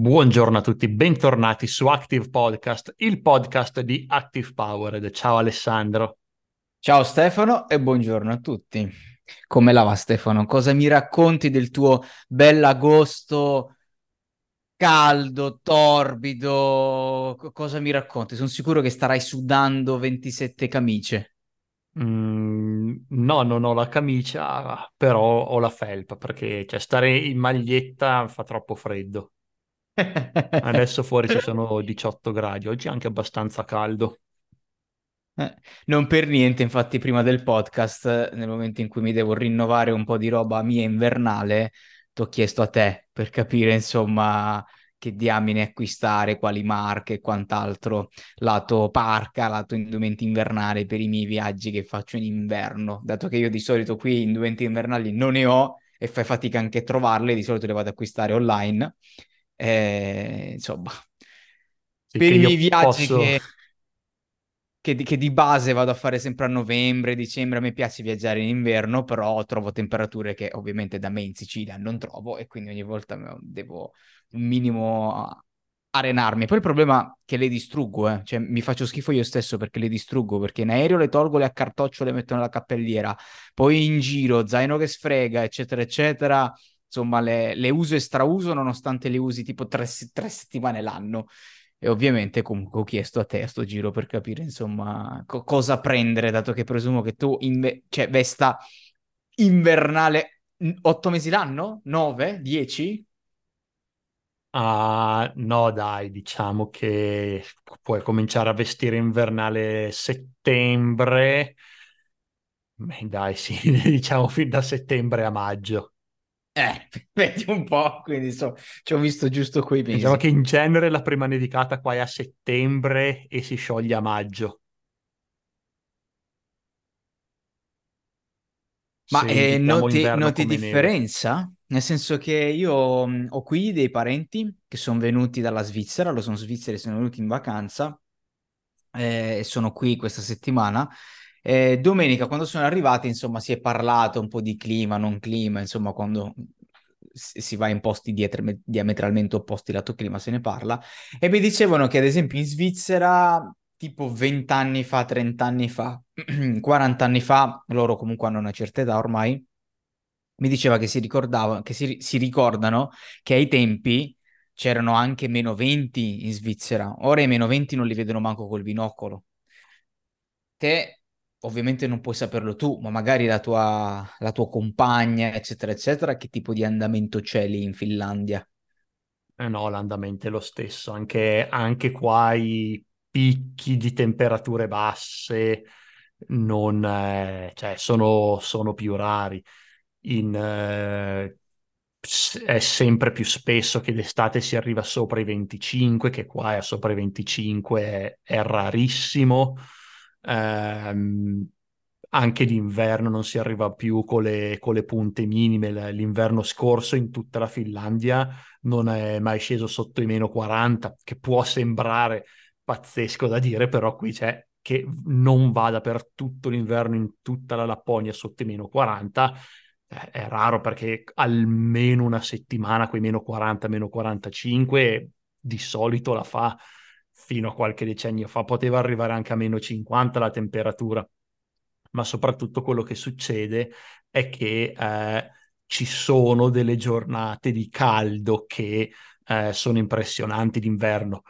Buongiorno a tutti, bentornati su Active Podcast, il podcast di Active Powered. Ciao Alessandro. Ciao Stefano e buongiorno a tutti. Come la va Stefano? Cosa mi racconti del tuo bell'agosto caldo, torbido? Cosa mi racconti? Sono sicuro che starai sudando 27 camicie. Mm, no, non ho la camicia, però ho la felpa perché cioè, stare in maglietta fa troppo freddo. Adesso fuori ci sono 18 gradi, oggi è anche abbastanza caldo. Eh, non per niente, infatti, prima del podcast, nel momento in cui mi devo rinnovare un po' di roba mia invernale, ti ho chiesto a te per capire, insomma, che diamine acquistare, quali marche e quant'altro, lato parca, lato indumenti invernali per i miei viaggi che faccio in inverno, dato che io di solito qui indumenti invernali non ne ho e fai fatica anche a trovarli, di solito le vado ad acquistare online. Eh, insomma, Sì, per i miei viaggi posso... che, che di- che di base vado a fare sempre a novembre, dicembre, a me piace viaggiare in inverno, però trovo temperature che ovviamente da me in Sicilia non trovo e quindi ogni volta devo un minimo arenarmi. Poi il problema è che le distruggo, eh. Cioè, mi faccio schifo io stesso perché le distruggo, perché in aereo le tolgo, le accartoccio, le metto nella cappelliera, poi in giro, zaino che sfrega, eccetera, eccetera. Insomma, le, le uso e strauso nonostante le usi tipo tre, tre settimane l'anno. E ovviamente comunque ho chiesto a te a sto giro per capire, insomma, co- cosa prendere, dato che presumo che tu inve- cioè, vesta invernale otto mesi l'anno? Nove? Dieci? Ah, no, dai, diciamo che puoi cominciare a vestire invernale settembre. Beh, dai, sì, diciamo fin da settembre a maggio. Eh, vedi un po', quindi so, ci ho visto giusto quei Diciamo mesi. che in genere la prima nevicata qua è a settembre e si scioglie a maggio. Ma eh, noti, noti come neve. differenza? Nel senso che io mh, ho qui dei parenti che sono venuti dalla Svizzera, lo sono svizzeri, sono venuti in vacanza eh, e sono qui questa settimana. Eh, domenica, quando sono arrivati, insomma, si è parlato un po' di clima, non clima, insomma, quando si va in posti dietro- diametralmente opposti lato clima se ne parla. E mi dicevano che, ad esempio, in Svizzera, tipo 20 anni fa, 30 anni fa, 40 anni fa, loro comunque hanno una certa età ormai, mi diceva che si ricordava, che si, si ricordano che ai tempi c'erano anche meno 20 in Svizzera. Ora i meno 20 non li vedono manco col binocolo. Te ovviamente non puoi saperlo tu, ma magari la tua, la tua compagna, eccetera, eccetera, che tipo di andamento c'è lì in Finlandia? Eh no, l'andamento è lo stesso. Anche, anche qua i picchi di temperature basse non, eh, cioè, sono, sono più rari. In, eh, è sempre più spesso che d'estate si arriva sopra i 25, che qua è sopra i 25, è, è rarissimo. Ehm, anche d'inverno non si arriva più con le, con le punte minime. L'inverno scorso in tutta la Finlandia non è mai sceso sotto i meno 40, che può sembrare pazzesco da dire, però qui c'è che non vada per tutto l'inverno in tutta la Lapponia sotto i meno 40 eh, è raro perché almeno una settimana quei meno 40, meno 45 di solito la fa fino a qualche decennio fa, poteva arrivare anche a meno 50 la temperatura, ma soprattutto quello che succede è che eh, ci sono delle giornate di caldo che eh, sono impressionanti d'inverno.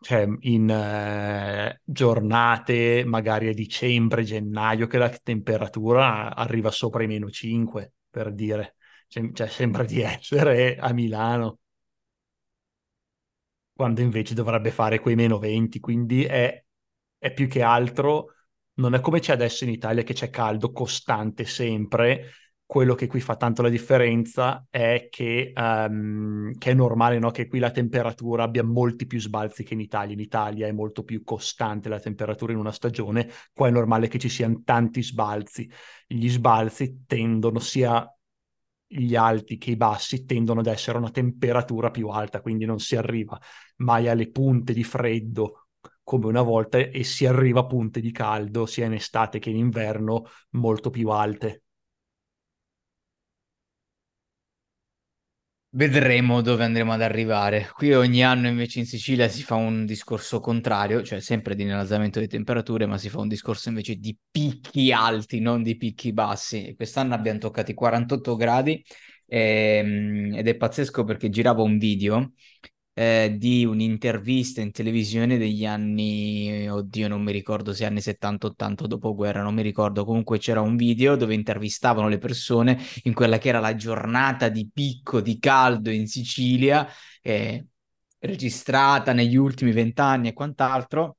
Cioè in eh, giornate magari a dicembre, gennaio, che la temperatura arriva sopra i meno 5, per dire. Cioè, sembra di essere a Milano, quando invece dovrebbe fare quei meno 20, quindi è, è più che altro, non è come c'è adesso in Italia che c'è caldo costante sempre, quello che qui fa tanto la differenza è che, ehm, che è normale no? che qui la temperatura abbia molti più sbalzi che in Italia. In Italia è molto più costante la temperatura in una stagione, qua è normale che ci siano tanti sbalzi. Gli sbalzi tendono sia gli alti che i bassi tendono ad essere a una temperatura più alta, quindi non si arriva mai alle punte di freddo come una volta e si arriva a punte di caldo sia in estate che in inverno molto più alte. Vedremo dove andremo ad arrivare. Qui ogni anno invece in Sicilia si fa un discorso contrario, cioè sempre di innalzamento di temperature, ma si fa un discorso invece di picchi alti, non di picchi bassi. Quest'anno abbiamo toccato i 48 gradi ehm, ed è pazzesco perché giravo un video eh, di un'intervista in televisione degli anni, oddio, non mi ricordo se anni 70-80 dopoguerra, non mi ricordo. Comunque c'era un video dove intervistavano le persone in quella che era la giornata di picco di caldo in Sicilia, eh, registrata negli ultimi vent'anni e quant'altro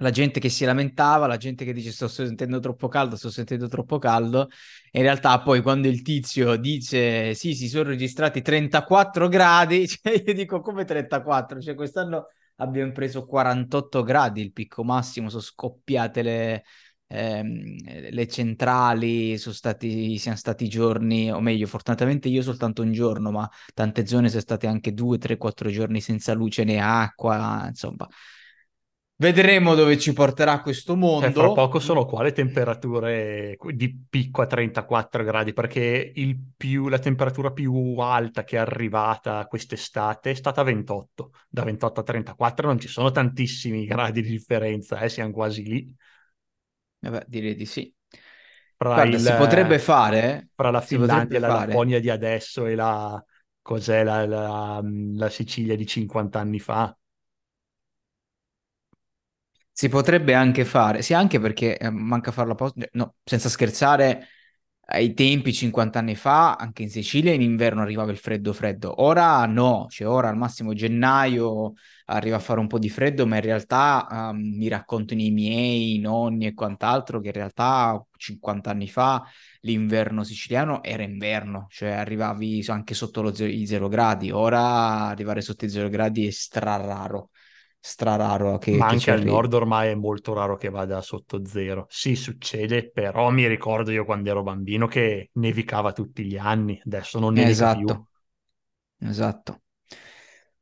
la gente che si lamentava, la gente che dice sto sentendo troppo caldo, sto sentendo troppo caldo. In realtà poi quando il tizio dice sì, si sono registrati 34 gradi, cioè io dico come 34? Cioè quest'anno abbiamo preso 48 gradi, il picco massimo, sono scoppiate le, ehm, le centrali, sono stati, siamo stati giorni, o meglio, fortunatamente io soltanto un giorno, ma tante zone sono state anche due, tre, quattro giorni senza luce né acqua, insomma Vedremo dove ci porterà questo mondo. Cioè, fra poco sono qua le temperature di picco a 34 gradi, perché più, la temperatura più alta che è arrivata quest'estate è stata 28. Da 28 a 34 non ci sono tantissimi gradi di differenza, eh, siamo quasi lì. Eh beh, direi di sì. Fra Guarda, il, si potrebbe fare... Fra la Finlandia, la. Lapponia di adesso e la, cos'è, la, la, la Sicilia di 50 anni fa. Si potrebbe anche fare, sì, anche perché eh, manca farla apposta, no, senza scherzare, ai tempi 50 anni fa, anche in Sicilia in inverno arrivava il freddo freddo. Ora no, cioè ora al massimo gennaio arriva a fare un po' di freddo, ma in realtà um, mi raccontano i miei nonni e quant'altro che in realtà 50 anni fa l'inverno siciliano era inverno, cioè arrivavi anche sotto lo zero, i 0 gradi. Ora arrivare sotto i 0 gradi è strararo strararo che, Ma che anche al nord ormai è molto raro che vada sotto zero. Sì, succede, però mi ricordo io quando ero bambino che nevicava tutti gli anni, adesso non nevica esatto. più. Esatto.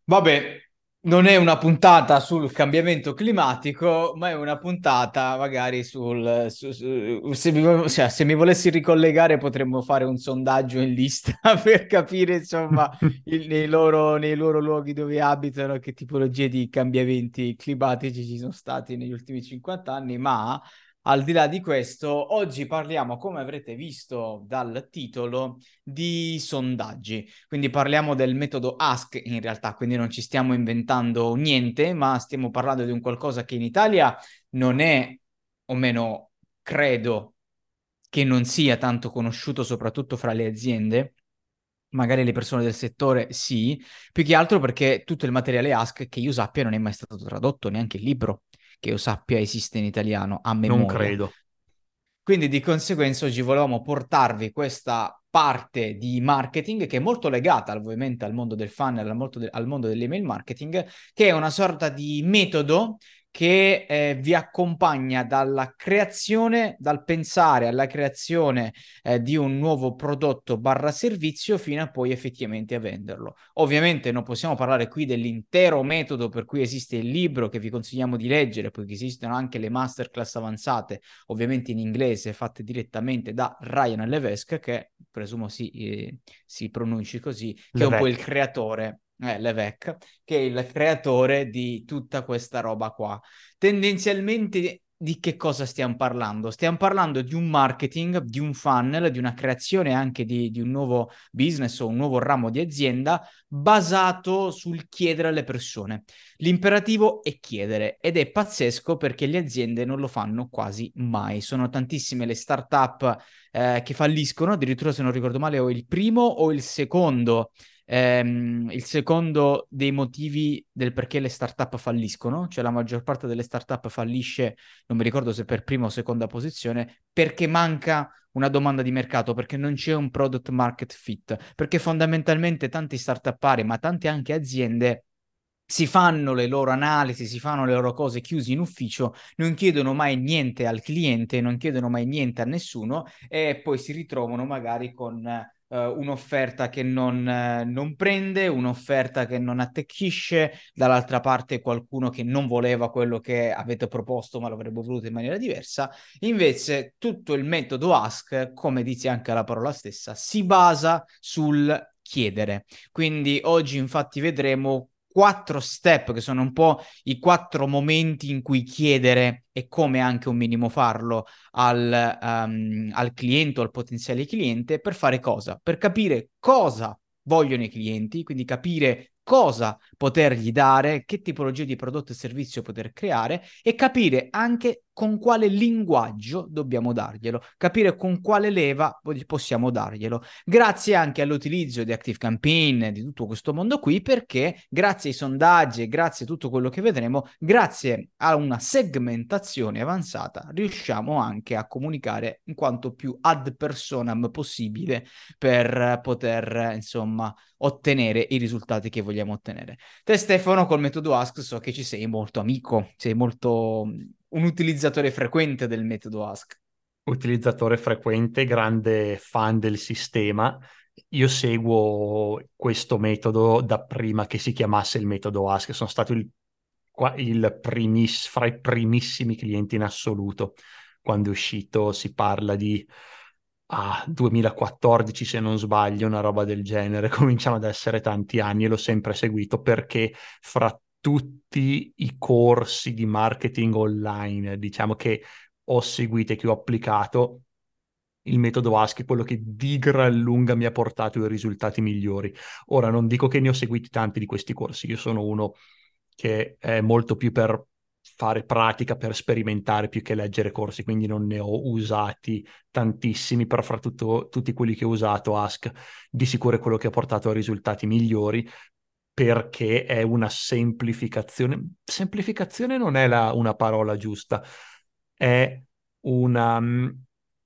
Vabbè, non è una puntata sul cambiamento climatico, ma è una puntata magari sul... Su, su, se, mi, cioè, se, mi, volessi ricollegare potremmo fare un sondaggio in lista per capire insomma il, nei, loro, nei, loro, luoghi dove abitano che tipologie di cambiamenti climatici ci sono stati negli ultimi 50 anni, ma al di là di questo, oggi parliamo, come avrete visto dal titolo, di sondaggi. Quindi parliamo del metodo Ask in realtà, quindi non ci stiamo inventando niente, ma stiamo parlando di un qualcosa che in Italia non è, o meno credo, che non sia tanto conosciuto soprattutto fra le aziende. Magari le persone del settore sì, più che altro perché tutto il materiale Ask che io sappia non è mai stato tradotto, neanche il libro che io sappia esiste in italiano a memoria. Non credo. Quindi di conseguenza oggi volevamo portarvi questa parte di marketing che è molto legata ovviamente al mondo del funnel, al, de- al mondo dell'email marketing, che è una sorta di metodo che eh, vi accompagna dalla creazione, dal pensare alla creazione eh, di un nuovo prodotto barra servizio fino a poi effettivamente a venderlo. Ovviamente non possiamo parlare qui dell'intero metodo per cui esiste il libro che vi consigliamo di leggere, poiché esistono anche le masterclass avanzate, ovviamente in inglese, fatte direttamente da Ryan Levesque, che presumo si, eh, si pronunci così, che Levesque. è un po' il creatore eh, Levesque, che è il creatore di tutta questa roba qua. Tendenzialmente di che cosa stiamo parlando? Stiamo parlando di un marketing, di un funnel, di una creazione anche di, di, un nuovo business o un nuovo ramo di azienda basato sul chiedere alle persone. L'imperativo è chiedere ed è pazzesco perché le aziende non lo fanno quasi mai. Sono tantissime le start-up eh, che falliscono, addirittura se non ricordo male o il primo o il secondo ehm, il secondo dei motivi del perché le startup falliscono, cioè la maggior parte delle startup fallisce, non mi ricordo se per prima o seconda posizione, perché manca una domanda di mercato, perché non c'è un product market fit, perché fondamentalmente tanti startupari, ma tante anche aziende si fanno le loro analisi, si fanno le loro cose chiusi in ufficio, non chiedono mai niente al cliente, non chiedono mai niente a nessuno e poi si ritrovano magari con uh, un'offerta che non, uh, non, prende, un'offerta che non attecchisce, dall'altra parte qualcuno che non voleva quello che avete proposto ma l'avrebbe voluto in maniera diversa. Invece tutto il metodo Ask, come dice anche la parola stessa, si basa sul chiedere. Quindi oggi infatti vedremo quattro step che sono un po' i quattro momenti in cui chiedere e come anche un minimo farlo al, um, al cliente o al potenziale cliente per fare cosa? Per capire cosa vogliono i clienti, quindi capire cosa potergli dare, che tipologia di prodotto e servizio poter creare e capire anche con quale linguaggio dobbiamo darglielo, capire con quale leva possiamo darglielo. Grazie anche all'utilizzo di Active Campaign, di tutto questo mondo qui, perché grazie ai sondaggi e grazie a tutto quello che vedremo, grazie a una segmentazione avanzata, riusciamo anche a comunicare in quanto più ad personam possibile per poter, insomma, ottenere i risultati che vogliamo ottenere. Te Stefano col metodo Ask so che ci sei molto amico, sei molto un utilizzatore frequente del metodo Ask. Utilizzatore frequente, grande fan del sistema. Io seguo questo metodo da prima che si chiamasse il metodo Ask. Sono stato il, il primis, fra i primissimi clienti in assoluto. Quando è uscito si parla di ah, 2014 se non sbaglio, una roba del genere. Cominciamo ad essere tanti anni e l'ho sempre seguito perché fra tutti i corsi di marketing online, diciamo che ho seguito e che ho applicato, il metodo ASCII è quello che di gran lunga mi ha portato i risultati migliori. Ora, non dico che ne ho seguiti tanti di questi corsi, io sono uno che è molto più per fare pratica, per sperimentare più che leggere corsi, quindi non ne ho usati tantissimi, però fra tutto, tutti quelli che ho usato Ask di sicuro è quello che ha portato a risultati migliori, perché è una semplificazione. Semplificazione non è la, una parola giusta, è una, mm,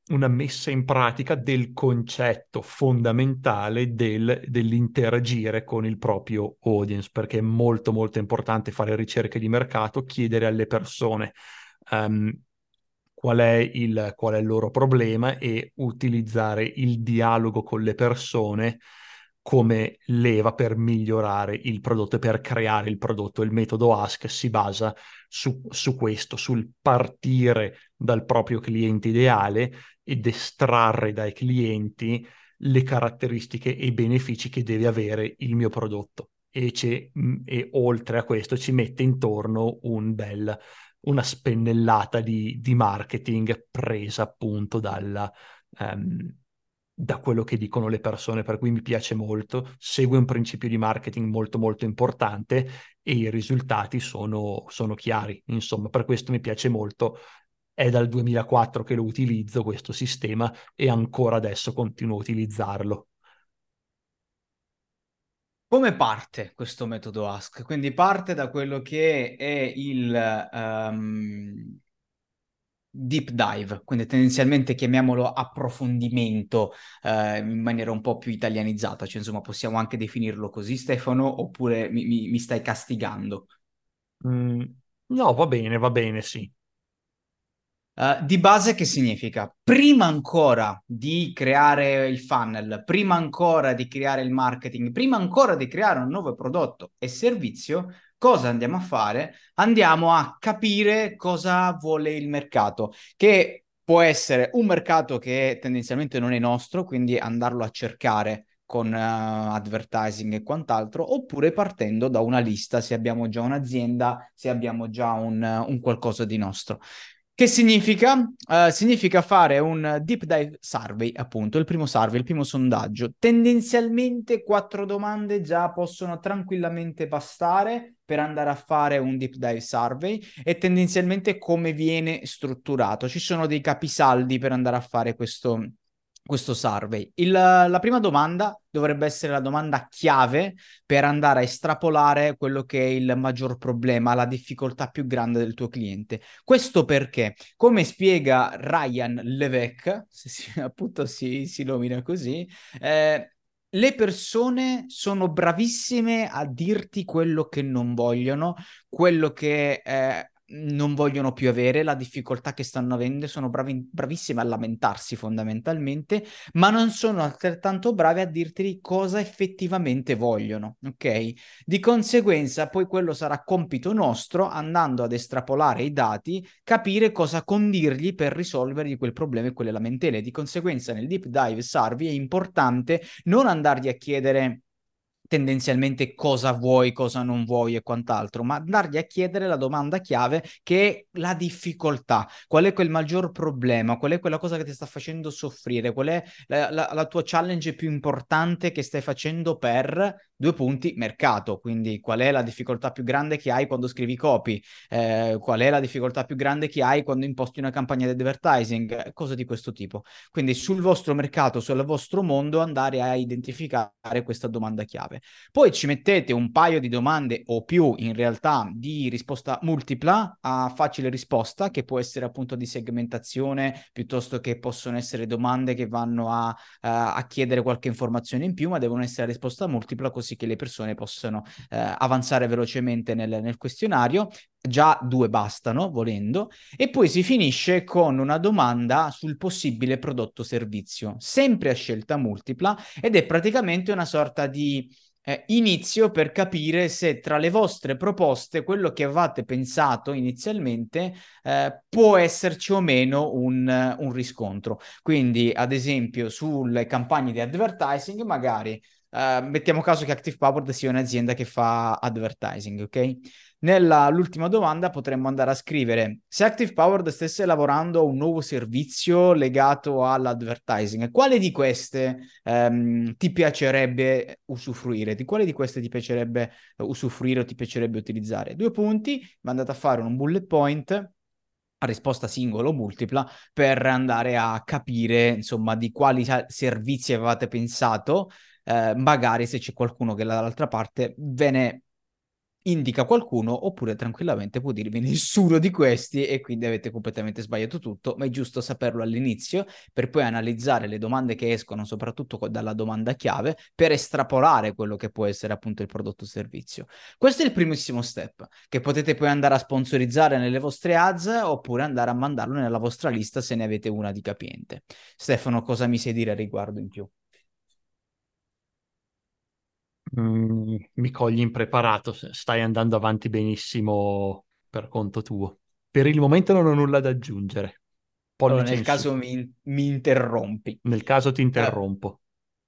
una, messa in pratica del concetto fondamentale del, dell'interagire con il proprio audience, perché è molto molto importante fare ricerche di mercato, chiedere alle persone um, qual è, il, qual è il loro problema e utilizzare il dialogo con le persone come leva per migliorare il prodotto e per creare il prodotto. Il metodo Ask si basa su, su questo, sul partire dal proprio cliente ideale ed estrarre dai clienti le caratteristiche e i benefici che deve avere il mio prodotto. E, e oltre a questo ci mette intorno un bel, una spennellata di, di marketing presa appunto dalla, um, da quello che dicono le persone, per cui mi piace molto, segue un principio di marketing molto molto importante e i risultati sono, sono chiari, insomma, per questo mi piace molto. È dal 2004 che lo utilizzo questo sistema e ancora adesso continuo a utilizzarlo. Come parte questo metodo Ask? Quindi parte da quello che è il, um, deep dive, quindi tendenzialmente chiamiamolo approfondimento eh, in maniera un po' più italianizzata, cioè insomma possiamo anche definirlo così Stefano oppure mi, mi, mi stai castigando? Mm, no, va bene, va bene, sì. Uh, di base che significa? Prima ancora di creare il funnel, prima ancora di creare il marketing, prima ancora di creare un nuovo prodotto e servizio, cosa andiamo a fare? Andiamo a capire cosa vuole il mercato, che può essere un mercato che tendenzialmente non è nostro, quindi andarlo a cercare con uh, advertising e quant'altro, oppure partendo da una lista se abbiamo già un'azienda, se abbiamo già un, un qualcosa di nostro. Che significa? Uh, significa fare un deep dive survey, appunto, il primo survey, il primo sondaggio. Tendenzialmente quattro domande già possono tranquillamente bastare per andare a fare un deep dive survey e tendenzialmente come viene strutturato. Ci sono dei capisaldi per andare a fare questo, questo survey. Il, la prima domanda dovrebbe essere la domanda chiave per andare a estrapolare quello che è il maggior problema, la difficoltà più grande del tuo cliente. Questo perché, come spiega Ryan Levesque, se si, appunto si, si nomina così, eh, le persone sono bravissime a dirti quello che non vogliono, quello che eh, non vogliono più avere, la difficoltà che stanno avendo, sono bravi, bravissime a lamentarsi fondamentalmente, ma non sono altrettanto bravi a dirti cosa effettivamente vogliono, ok? Di conseguenza, poi quello sarà compito nostro, andando ad estrapolare i dati, capire cosa condirgli per risolvergli quel problema e quelle lamentele. Di conseguenza, nel deep dive Sarvi è importante non andargli a chiedere tendenzialmente cosa vuoi, cosa non vuoi e quant'altro, ma andargli a chiedere la domanda chiave che è la difficoltà, qual è quel maggior problema, qual è quella cosa che ti sta facendo soffrire, qual è la, la, la tua challenge più importante che stai facendo per due punti mercato, quindi qual è la difficoltà più grande che hai quando scrivi copy, eh, qual è la difficoltà più grande che hai quando imposti una campagna di advertising, cose di questo tipo. Quindi sul vostro mercato, sul vostro mondo andare a identificare questa domanda chiave. Poi ci mettete un paio di domande o più in realtà di risposta multipla a facile risposta che può essere appunto di segmentazione piuttosto che possono essere domande che vanno a, a, a chiedere qualche informazione in più ma devono essere risposta multipla così così che le persone possano eh, avanzare velocemente nel, nel questionario. Già due bastano, volendo, e poi si finisce con una domanda sul possibile prodotto servizio, sempre a scelta multipla, ed è praticamente una sorta di eh, inizio per capire se tra le vostre proposte quello che avevate pensato inizialmente eh, può esserci o meno un, un riscontro. Quindi, ad esempio, sulle campagne di advertising, magari Uh, mettiamo caso che Active Powered sia un'azienda che fa advertising, ok? Nell'ultima domanda potremmo andare a scrivere se Active Powered stesse lavorando a un nuovo servizio legato all'advertising, quale di queste um, ti piacerebbe usufruire? Di quale di queste ti piacerebbe usufruire o ti piacerebbe utilizzare? Due punti, andate a fare un bullet point a risposta singola o multipla per andare a capire insomma di quali servizi avevate pensato eh, magari se c'è qualcuno che dall'altra parte ve ne indica qualcuno oppure tranquillamente può dirvi nessuno di questi e quindi avete completamente sbagliato tutto, ma è giusto saperlo all'inizio per poi analizzare le domande che escono soprattutto dalla domanda chiave per estrapolare quello che può essere appunto il prodotto o servizio. Questo è il primissimo step che potete poi andare a sponsorizzare nelle vostre ads oppure andare a mandarlo nella vostra lista se ne avete una di capiente. Stefano, cosa mi sai dire a riguardo in più? Mm, mi cogli impreparato, stai andando avanti benissimo per conto tuo. Per il momento non ho nulla da aggiungere. Allora, nel caso mi, mi, interrompi. Nel caso ti interrompo.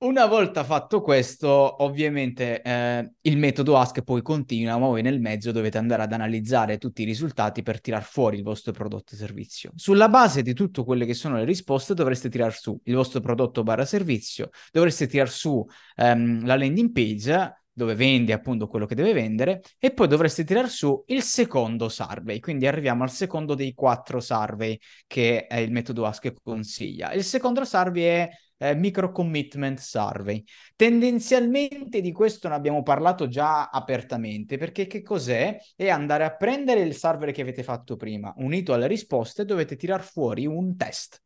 Eh, una volta fatto questo, ovviamente eh, il metodo Ask poi continua, ma voi nel mezzo dovete andare ad analizzare tutti i risultati per tirar fuori il vostro prodotto e servizio. Sulla base di tutte quelle che sono le risposte dovreste tirar su il vostro prodotto barra servizio, dovreste tirar su ehm, la landing page dove vende appunto quello che deve vendere e poi dovreste tirar su il secondo survey, quindi arriviamo al secondo dei quattro survey che è il metodo Ask consiglia. Il secondo survey è eh, Micro Commitment Survey. Tendenzialmente di questo ne abbiamo parlato già apertamente, perché che cos'è? È andare a prendere il survey che avete fatto prima, unito alle risposte, dovete tirar fuori un test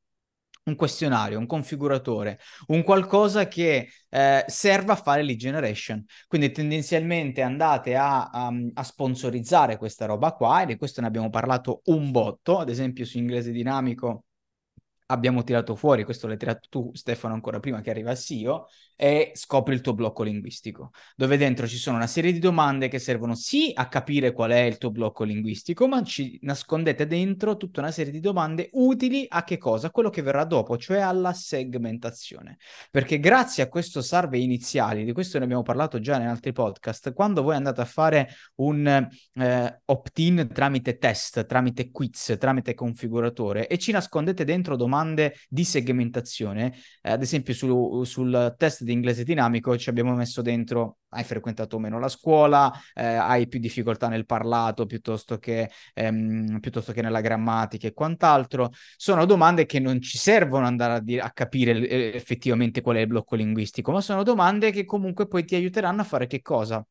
un questionario, un configuratore, un qualcosa che eh, serva a fare lead generation. Quindi tendenzialmente andate a, a, a, sponsorizzare questa roba qua e di questo ne abbiamo parlato un botto, ad esempio su inglese dinamico abbiamo tirato fuori, questo l'hai tirato tu Stefano ancora prima che arriva il CEO, e scopri il tuo blocco linguistico, dove dentro ci sono una serie di domande che servono sì a capire qual è il tuo blocco linguistico, ma ci nascondete dentro tutta una serie di domande utili a che cosa? A quello che verrà dopo, cioè alla segmentazione. Perché grazie a questo survey iniziali, di questo ne abbiamo parlato già in altri podcast, quando voi andate a fare un eh, opt-in tramite test, tramite quiz, tramite configuratore e ci nascondete dentro domande di segmentazione, eh, ad esempio su, sul test di inglese dinamico ci abbiamo messo dentro hai frequentato meno la scuola, eh, hai più difficoltà nel parlato piuttosto che, ehm, piuttosto che nella grammatica e quant'altro. Sono domande che non ci servono andare a, di- a capire eh, effettivamente qual è il blocco linguistico, ma sono domande che comunque poi ti aiuteranno a fare che cosa?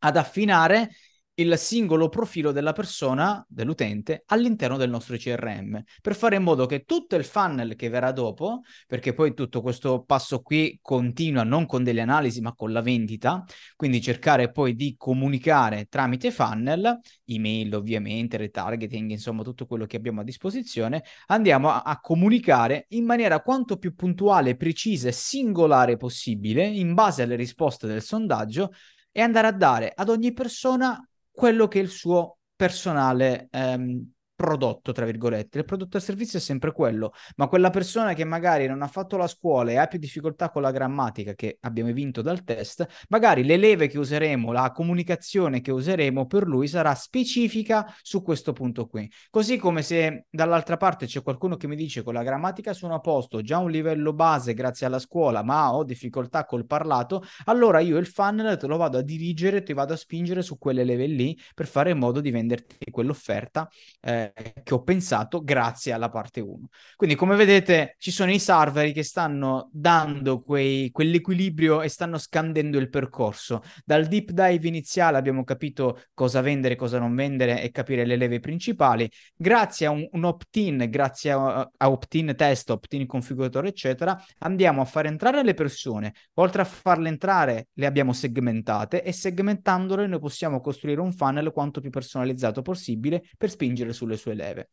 Ad affinare il singolo profilo della persona, dell'utente, all'interno del nostro CRM, per fare in modo che tutto il funnel che verrà dopo, perché poi tutto questo passo qui continua non con delle analisi, ma con la vendita, quindi cercare poi di comunicare tramite funnel, email ovviamente, retargeting, insomma tutto quello che abbiamo a disposizione, andiamo a, a comunicare in maniera quanto più puntuale, precisa e singolare possibile, in base alle risposte del sondaggio, e andare a dare ad ogni persona quello che è il suo personale ehm, prodotto, tra virgolette. Il prodotto e servizio è sempre quello, ma quella persona che magari non ha fatto la scuola e ha più difficoltà con la grammatica che abbiamo vinto dal test, magari le leve che useremo, la comunicazione che useremo per lui sarà specifica su questo punto qui. Così come se dall'altra parte c'è qualcuno che mi dice con la grammatica sono a posto, già un livello base grazie alla scuola, ma ho difficoltà col parlato, allora io il funnel te lo vado a dirigere, ti vado a spingere su quelle leve lì per fare in modo di venderti quell'offerta eh, che ho pensato grazie alla parte 1. Quindi come vedete ci sono i server che stanno dando quei, quell'equilibrio e stanno scandendo il percorso. Dal deep dive iniziale abbiamo capito cosa vendere, cosa non vendere e capire le leve principali. Grazie a un, un opt-in, grazie a, a opt-in test, opt-in configuratore, eccetera, andiamo a far entrare le persone. Oltre a farle entrare, le abbiamo segmentate e segmentandole noi possiamo costruire un funnel quanto più personalizzato possibile per spingere sulle sue leve.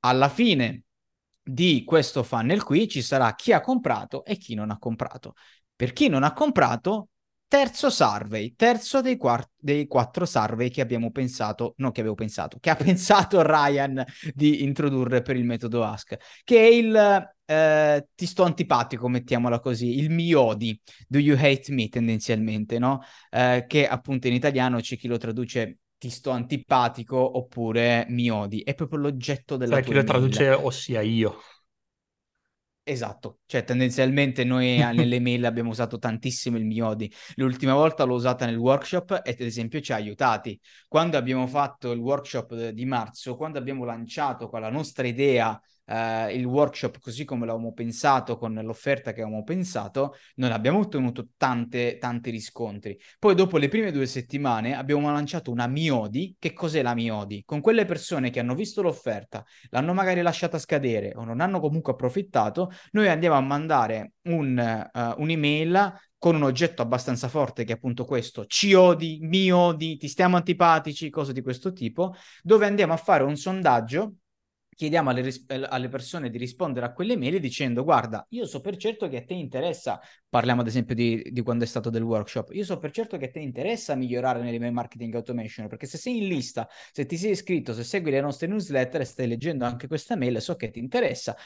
Alla fine di questo funnel qui ci sarà chi ha comprato e chi non ha comprato. Per chi non ha comprato, terzo survey, terzo dei, quart- dei quattro survey che abbiamo pensato, non che avevo pensato, che ha pensato Ryan di introdurre per il metodo Ask, che è il eh, ti sto antipatico, mettiamola così, il mi odi, do you hate me tendenzialmente, no? Eh, che appunto in italiano c'è chi lo traduce ti sto antipatico oppure mi odi. È proprio l'oggetto della cioè, tua chi lo traduce ossia io. Esatto, cioè tendenzialmente noi nelle mail abbiamo usato tantissimo il mi odi. L'ultima volta l'ho usata nel workshop e ad esempio ci ha aiutati. Quando abbiamo fatto il workshop di marzo, quando abbiamo lanciato con la nostra idea eh, il workshop così come l'avevamo pensato, con l'offerta che avevamo pensato, non abbiamo ottenuto tante, tanti riscontri. Poi dopo le prime due settimane abbiamo lanciato una Miodi. Che cos'è la Miodi? Con quelle persone che hanno visto l'offerta, l'hanno magari lasciata scadere o non hanno comunque approfittato, noi andiamo a mandare un, uh, un'email con un oggetto abbastanza forte che è appunto questo, ci odi, mi odi, ti stiamo antipatici, cose di questo tipo, dove andiamo a fare un sondaggio chiediamo alle, ris- alle, persone di rispondere a quelle mail dicendo guarda, io so per certo che a te interessa, parliamo ad esempio di, di, quando è stato del workshop, io so per certo che a te interessa migliorare nell'email marketing automation, perché se sei in lista, se ti sei iscritto, se segui le nostre newsletter e stai leggendo anche questa mail, so che ti interessa.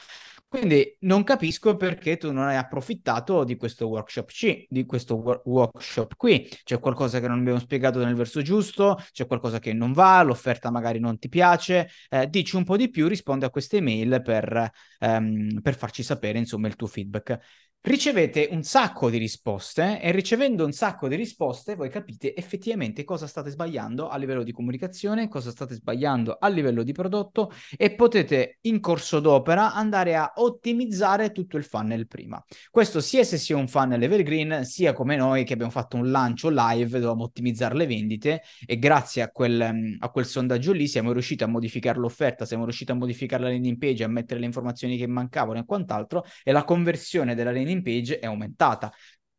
Quindi non capisco perché tu non hai approfittato di questo workshop C, di questo wor- workshop qui. C'è qualcosa che non abbiamo spiegato nel verso giusto, c'è qualcosa che non va, l'offerta magari non ti piace. Eh, dici un po' di più, rispondi a queste mail per, ehm, per farci sapere insomma il tuo feedback ricevete un sacco di risposte e ricevendo un sacco di risposte voi capite effettivamente cosa state sbagliando a livello di comunicazione, cosa state sbagliando a livello di prodotto e potete in corso d'opera andare a ottimizzare tutto il funnel prima. Questo sia se sia un funnel evergreen, sia come noi che abbiamo fatto un lancio live, dovevamo ottimizzare le vendite e grazie a quel, a quel sondaggio lì siamo riusciti a modificare l'offerta, siamo riusciti a modificare la landing page, a mettere le informazioni che mancavano e quant'altro e la conversione della landing landing page è aumentata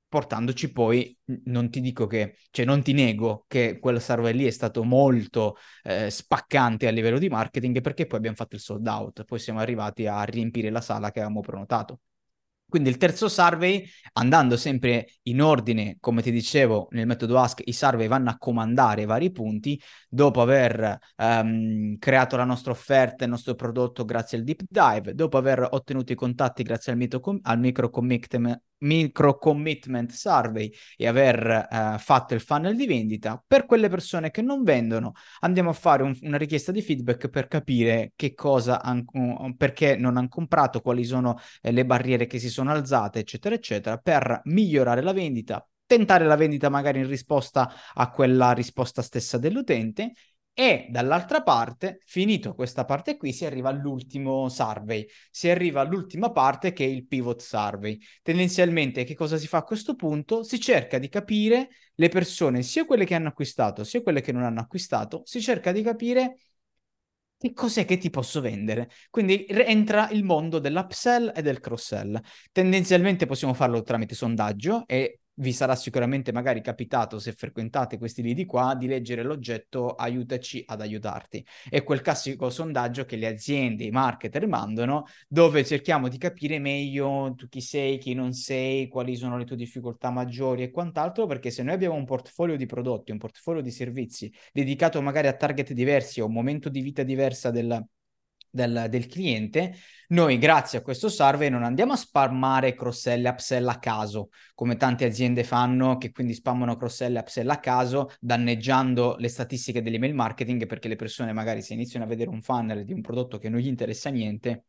portandoci poi, non ti dico che, cioè non ti nego che quel server lì è stato molto eh, spaccante a livello di marketing perché poi abbiamo fatto il sold out, poi siamo arrivati a riempire la sala che avevamo prenotato. Quindi il terzo survey, andando sempre in ordine, come ti dicevo nel metodo Ask, i survey vanno a comandare i vari punti. Dopo aver um, creato la nostra offerta, il nostro prodotto grazie al deep dive, dopo aver ottenuto i contatti grazie al, mito, al micro commitment, micro commitment survey e aver uh, fatto il funnel di vendita, per quelle persone che non vendono andiamo a fare un, una richiesta di feedback per capire che cosa han, perché non hanno comprato, quali sono eh, le barriere che si sono alzate, eccetera, eccetera, per migliorare la vendita, tentare la vendita magari in risposta a quella risposta stessa dell'utente E dall'altra parte, finito questa parte qui, si arriva all'ultimo survey, si arriva all'ultima parte che è il pivot survey. Tendenzialmente che cosa si fa a questo punto? Si cerca di capire le persone, sia quelle che hanno acquistato, sia quelle che non hanno acquistato, si cerca di capire che cos'è che ti posso vendere? Quindi entra il mondo dell'upsell e del cross-sell. Tendenzialmente possiamo farlo tramite sondaggio e vi sarà sicuramente magari capitato, se frequentate questi lidi qua, di leggere l'oggetto aiutaci ad aiutarti. È quel classico sondaggio che le aziende, i marketer mandano, dove cerchiamo di capire meglio tu chi sei, chi non sei, quali sono le tue difficoltà maggiori e quant'altro, perché se noi abbiamo un portfolio di prodotti, un portfolio di servizi dedicato magari a target diversi o un momento di vita diversa del del, del, cliente, noi grazie a questo survey non andiamo a spammare cross-sell e upsell a caso, come tante aziende fanno, che quindi spammano cross-sell e upsell a caso, danneggiando le statistiche dell'email marketing, perché le persone magari se iniziano a vedere un funnel di un prodotto che non gli interessa niente,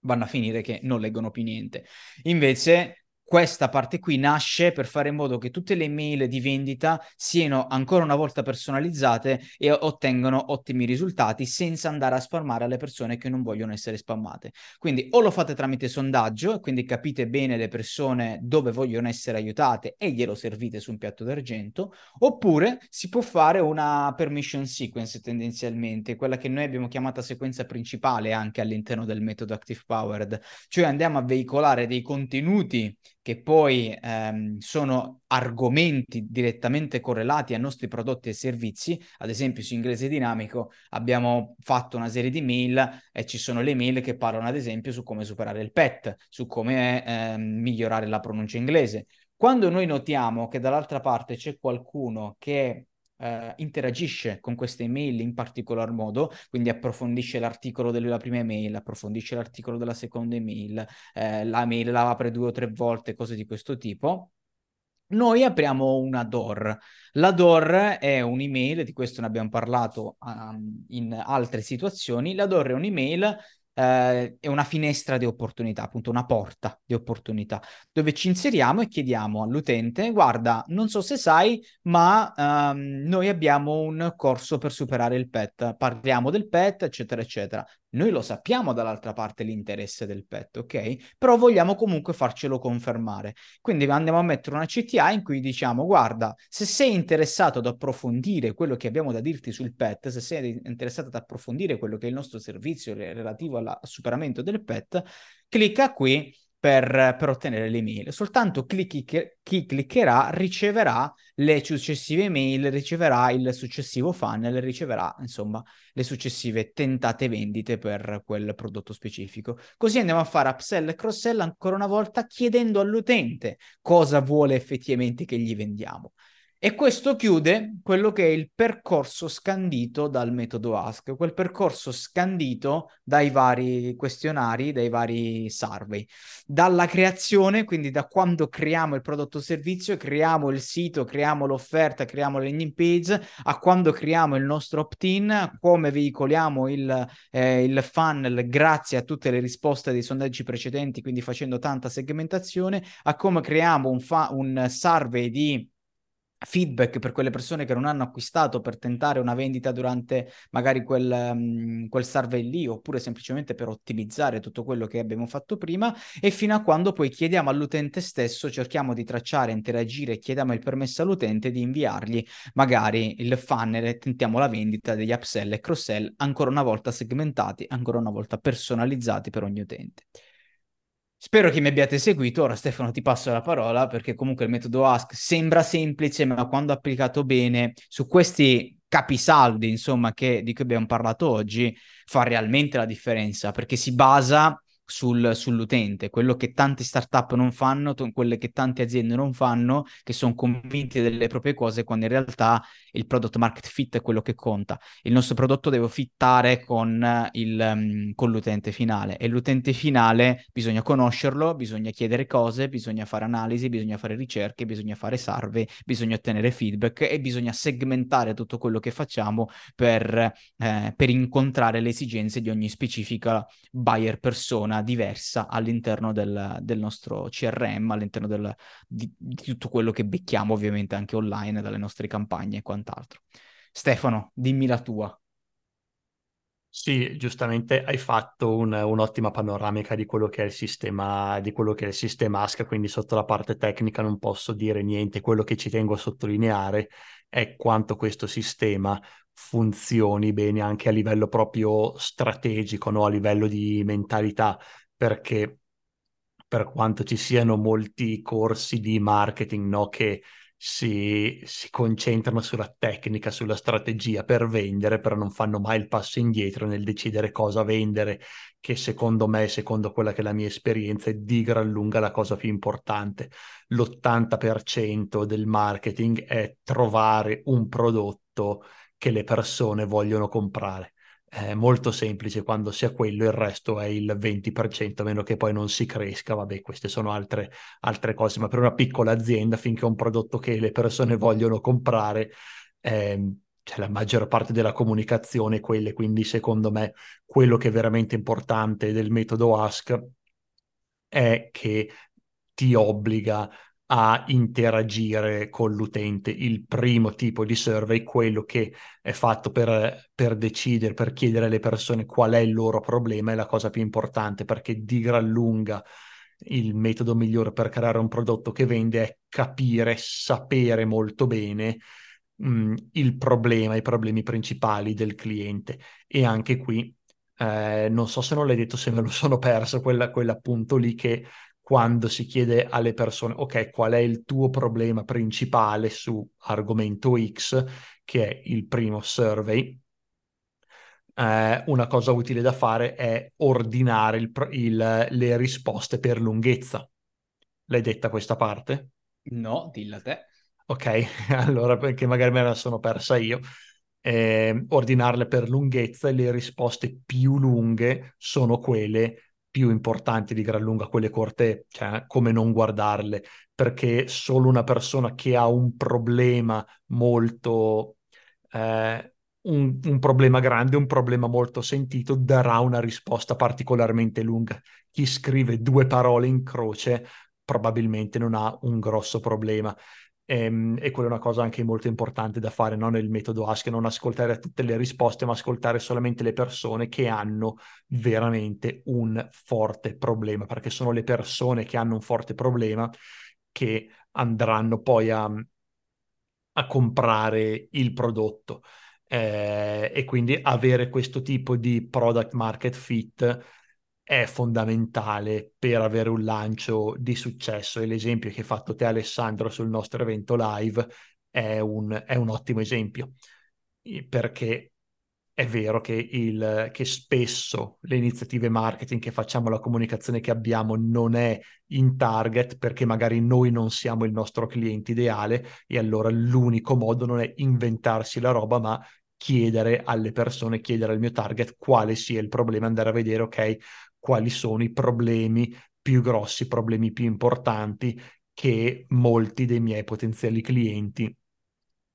vanno a finire che non leggono più niente. Invece questa parte qui nasce per fare in modo che tutte le mail di vendita siano ancora una volta personalizzate e ottengono ottimi risultati senza andare a spammare alle persone che non vogliono essere spammate. Quindi o lo fate tramite sondaggio, quindi capite bene le persone dove vogliono essere aiutate e glielo servite su un piatto d'argento, oppure si può fare una permission sequence tendenzialmente, quella che noi abbiamo chiamata sequenza principale anche all'interno del metodo Active Powered, cioè andiamo a veicolare dei contenuti che poi ehm, sono argomenti direttamente correlati ai nostri prodotti e servizi. Ad esempio, su Inglese Dinamico abbiamo fatto una serie di mail e ci sono le mail che parlano, ad esempio, su come superare il PET, su come ehm, migliorare la pronuncia inglese. Quando noi notiamo che dall'altra parte c'è qualcuno che Uh, interagisce con queste email in particolar modo, quindi approfondisce l'articolo della prima email, approfondisce l'articolo della seconda email, eh, la mail la apre due o tre volte, cose di questo tipo. Noi apriamo una DOR. La DOR è un'email, di questo ne abbiamo parlato um, in altre situazioni. La DOR è un'email eh, è una finestra di opportunità, appunto una porta di opportunità, dove ci inseriamo e chiediamo all'utente, guarda, non so se sai, ma ehm, noi abbiamo un corso per superare il PET, parliamo del PET, eccetera, eccetera. Noi lo sappiamo dall'altra parte l'interesse del pet, ok? Però vogliamo comunque farcelo confermare. Quindi andiamo a mettere una CTA in cui diciamo, guarda, se sei interessato ad approfondire quello che abbiamo da dirti sul pet, se sei interessato ad approfondire quello che è il nostro servizio relativo al superamento del pet, clicca qui per, per ottenere le mail. Soltanto clicchi, chi cliccherà riceverà le successive mail, riceverà il successivo funnel, riceverà insomma le successive tentate vendite per quel prodotto specifico. Così andiamo a fare upsell e cross-sell ancora una volta chiedendo all'utente cosa vuole effettivamente che gli vendiamo. E questo chiude quello che è il percorso scandito dal metodo Ask, quel percorso scandito dai vari questionari, dai vari survey. Dalla creazione, quindi da quando creiamo il prodotto o servizio, creiamo il sito, creiamo l'offerta, creiamo la landing page, a quando creiamo il nostro opt-in, come veicoliamo il, eh, il funnel grazie a tutte le risposte dei sondaggi precedenti, quindi facendo tanta segmentazione, a come creiamo un, fa- un survey di feedback per quelle persone che non hanno acquistato per tentare una vendita durante magari quel, um, quel survey lì oppure semplicemente per ottimizzare tutto quello che abbiamo fatto prima e fino a quando poi chiediamo all'utente stesso, cerchiamo di tracciare, interagire, chiediamo il permesso all'utente di inviargli magari il funnel e tentiamo la vendita degli upsell e cross-sell ancora una volta segmentati, ancora una volta personalizzati per ogni utente. Spero che mi abbiate seguito. Ora Stefano ti passo la parola perché comunque il metodo Ask sembra semplice, ma quando applicato bene su questi capisaldi, insomma, che, di cui abbiamo parlato oggi, fa realmente la differenza perché si basa sul, sull'utente, quello che tante startup non fanno, t- quelle che tante aziende non fanno, che sono convinti delle proprie cose, quando in realtà il product market fit è quello che conta. Il nostro prodotto deve fittare con, il, um, con l'utente finale e l'utente finale bisogna conoscerlo, bisogna chiedere cose, bisogna fare analisi, bisogna fare ricerche, bisogna fare survey, bisogna ottenere feedback e bisogna segmentare tutto quello che facciamo per, eh, per incontrare le esigenze di ogni specifica buyer persona diversa all'interno del, del nostro CRM, all'interno del, di, di, tutto quello che becchiamo ovviamente anche online dalle nostre campagne e quant'altro. Stefano, dimmi la tua. Sì, giustamente hai fatto un- un'ottima panoramica di quello che è il sistema, di quello che è il sistema ASCA, quindi sotto la parte tecnica non posso dire niente. Quello che ci tengo a sottolineare è quanto questo sistema funzioni bene anche a livello proprio strategico, no? A livello di mentalità, perché per quanto ci siano molti corsi di marketing, no? Che si, si concentrano sulla tecnica, sulla strategia per vendere, però non fanno mai il passo indietro nel decidere cosa vendere, che secondo me, secondo quella che è la mia esperienza, è di gran lunga la cosa più importante. L'80% del marketing è trovare un prodotto che le persone vogliono comprare. È molto semplice quando sia quello, il resto è il 20%, a meno che poi non si cresca. Vabbè, queste sono altre, altre cose, ma per una piccola azienda, finché è un prodotto che le persone vogliono comprare, ehm, c'è la maggior parte della comunicazione quelle, quindi secondo me quello che è veramente importante del metodo Ask è che ti obbliga a interagire con l'utente. Il primo tipo di survey, quello che è fatto per, per decidere, per chiedere alle persone qual è il loro problema, è la cosa più importante perché di gran lunga il metodo migliore per creare un prodotto che vende è capire, sapere molto bene mh, mm, il problema, i problemi principali del cliente. E anche qui, eh, non so se non l'hai detto, se me lo sono perso, quella, quell'appunto lì che quando si chiede alle persone, ok, qual è il tuo problema principale su argomento X, che è il primo survey, eh, una cosa utile da fare è ordinare il, il, le risposte per lunghezza. L'hai detta questa parte? No, dilla te. Ok, allora perché magari me la sono persa io. Eh, ordinarle per lunghezza e le risposte più lunghe sono quelle più importanti di gran lunga, quelle corte, cioè come non guardarle, perché solo una persona che ha un problema molto, eh, un, un, problema grande, un problema molto sentito, darà una risposta particolarmente lunga. Chi scrive due parole in croce probabilmente non ha un grosso problema. Ehm, e quella è una cosa anche molto importante da fare no? nel metodo Ask, non ascoltare tutte le risposte, ma ascoltare solamente le persone che hanno veramente un forte problema, perché sono le persone che hanno un forte problema che andranno poi a, a comprare il prodotto. Eh, e quindi avere questo tipo di product market fit è fondamentale per avere un lancio di successo. E l'esempio che hai fatto te Alessandro sul nostro evento live è un, è un ottimo esempio. Perché è vero che, il, che, spesso le iniziative marketing che facciamo, la comunicazione che abbiamo non è in target perché magari noi non siamo il nostro cliente ideale e allora l'unico modo non è inventarsi la roba ma chiedere alle persone, chiedere al mio target quale sia il problema, andare a vedere, ok, quali sono i problemi più grossi, i problemi più importanti che molti dei miei potenziali clienti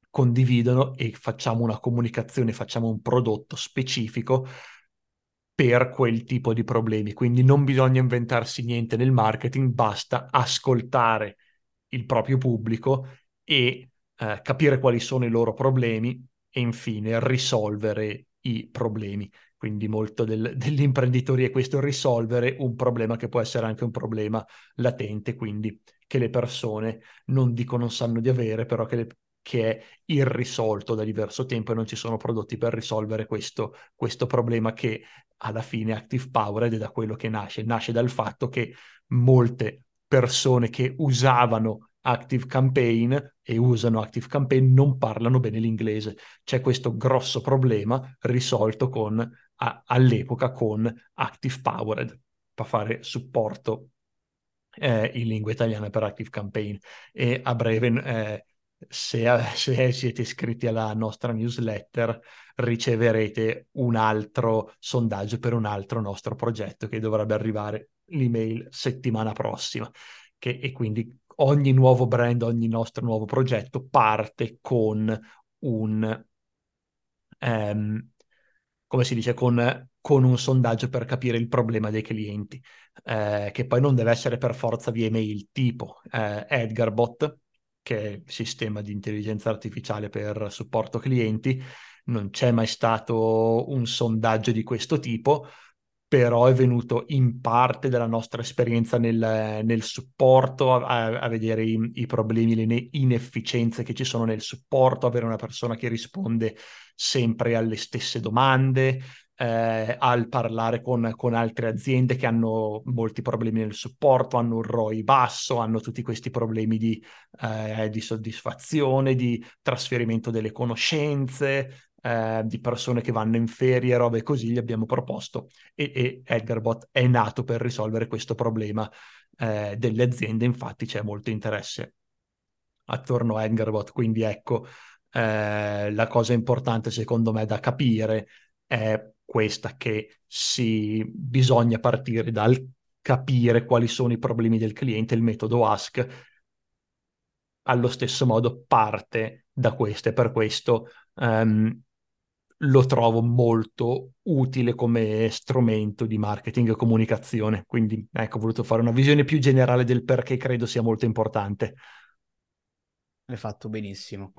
condividono e facciamo una comunicazione, facciamo un prodotto specifico per quel tipo di problemi. Quindi non bisogna inventarsi niente nel marketing, basta ascoltare il proprio pubblico e eh, capire quali sono i loro problemi e infine risolvere i problemi. Quindi molto del, dell'imprenditoria è questo, risolvere un problema che può essere anche un problema latente, quindi che le persone non dicono non sanno di avere, però che, le, che è irrisolto da diverso tempo e non ci sono prodotti per risolvere questo, questo problema che alla fine Active Powered è da quello che nasce. Nasce dal fatto che molte persone che usavano Active Campaign e usano Active Campaign non parlano bene l'inglese. C'è questo grosso problema risolto con, a, all'epoca con Active Powered per fare supporto eh, in lingua italiana per Active Campaign. E a breve eh, se, se, siete iscritti alla nostra newsletter riceverete un altro sondaggio per un altro nostro progetto che dovrebbe arrivare l'email settimana prossima che, e quindi ogni nuovo brand, ogni nostro nuovo progetto parte con un, um, come si dice, con, con, un sondaggio per capire il problema dei clienti, eh, che poi non deve essere per forza via email, tipo eh, Edgarbot, che è il sistema di intelligenza artificiale per supporto clienti. Non c'è mai stato un sondaggio di questo tipo, però è venuto in parte dalla nostra esperienza nel, nel supporto, a, a vedere i, i, problemi, le inefficienze che ci sono nel supporto, avere una persona che risponde sempre alle stesse domande, eh, al parlare con, con, altre aziende che hanno molti problemi nel supporto, hanno un ROI basso, hanno tutti questi problemi di, eh, di soddisfazione, di trasferimento delle conoscenze, eh, di persone che vanno in ferie, robe così, gli abbiamo proposto e, e Edgarbot è nato per risolvere questo problema eh, delle aziende, infatti c'è molto interesse attorno a Edgarbot, quindi ecco, eh, la cosa importante secondo me da capire è questa che si bisogna partire dal capire quali sono i problemi del cliente, il metodo Ask. Allo stesso modo parte da queste, per questo um, lo trovo molto utile come strumento di marketing e comunicazione. Quindi ecco, ho voluto fare una visione più generale del perché credo sia molto importante. L'hai fatto benissimo.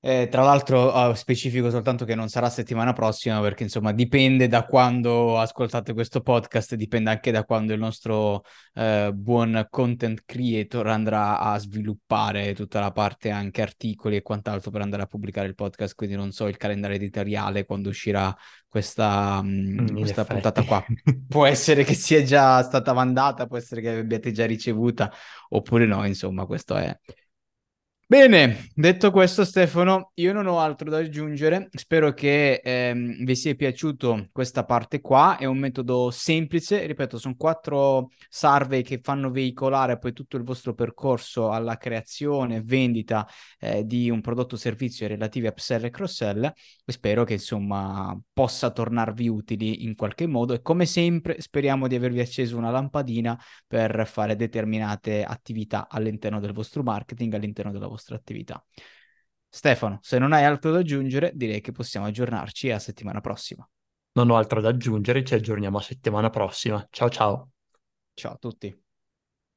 Eh, tra l'altro uh, specifico soltanto che non sarà settimana prossima perché insomma dipende da quando ascoltate questo podcast, dipende anche da quando il nostro uh, buon content creator andrà a sviluppare tutta la parte anche articoli e quant'altro per andare a pubblicare il podcast, quindi non so il calendario editoriale quando uscirà questa, mh, mm, questa puntata qua. può essere che sia già stata mandata, può essere che abbiate già ricevuta oppure no, insomma questo è Bene, detto questo Stefano, io non ho altro da aggiungere, spero che ehm, vi sia piaciuto questa parte qua, è un metodo semplice, ripeto, sono quattro survey che fanno veicolare poi tutto il vostro percorso alla creazione vendita eh, di un prodotto o servizio relativi a upsell e cross-sell. E spero che insomma possa tornarvi utili in qualche modo. E come sempre speriamo di avervi acceso una lampadina per fare determinate attività all'interno del vostro marketing, all'interno della vostra vostra attività. Stefano, se non hai altro da aggiungere, direi che possiamo aggiornarci a settimana prossima. Non ho altro da aggiungere, ci aggiorniamo a settimana prossima. Ciao ciao. Ciao a tutti.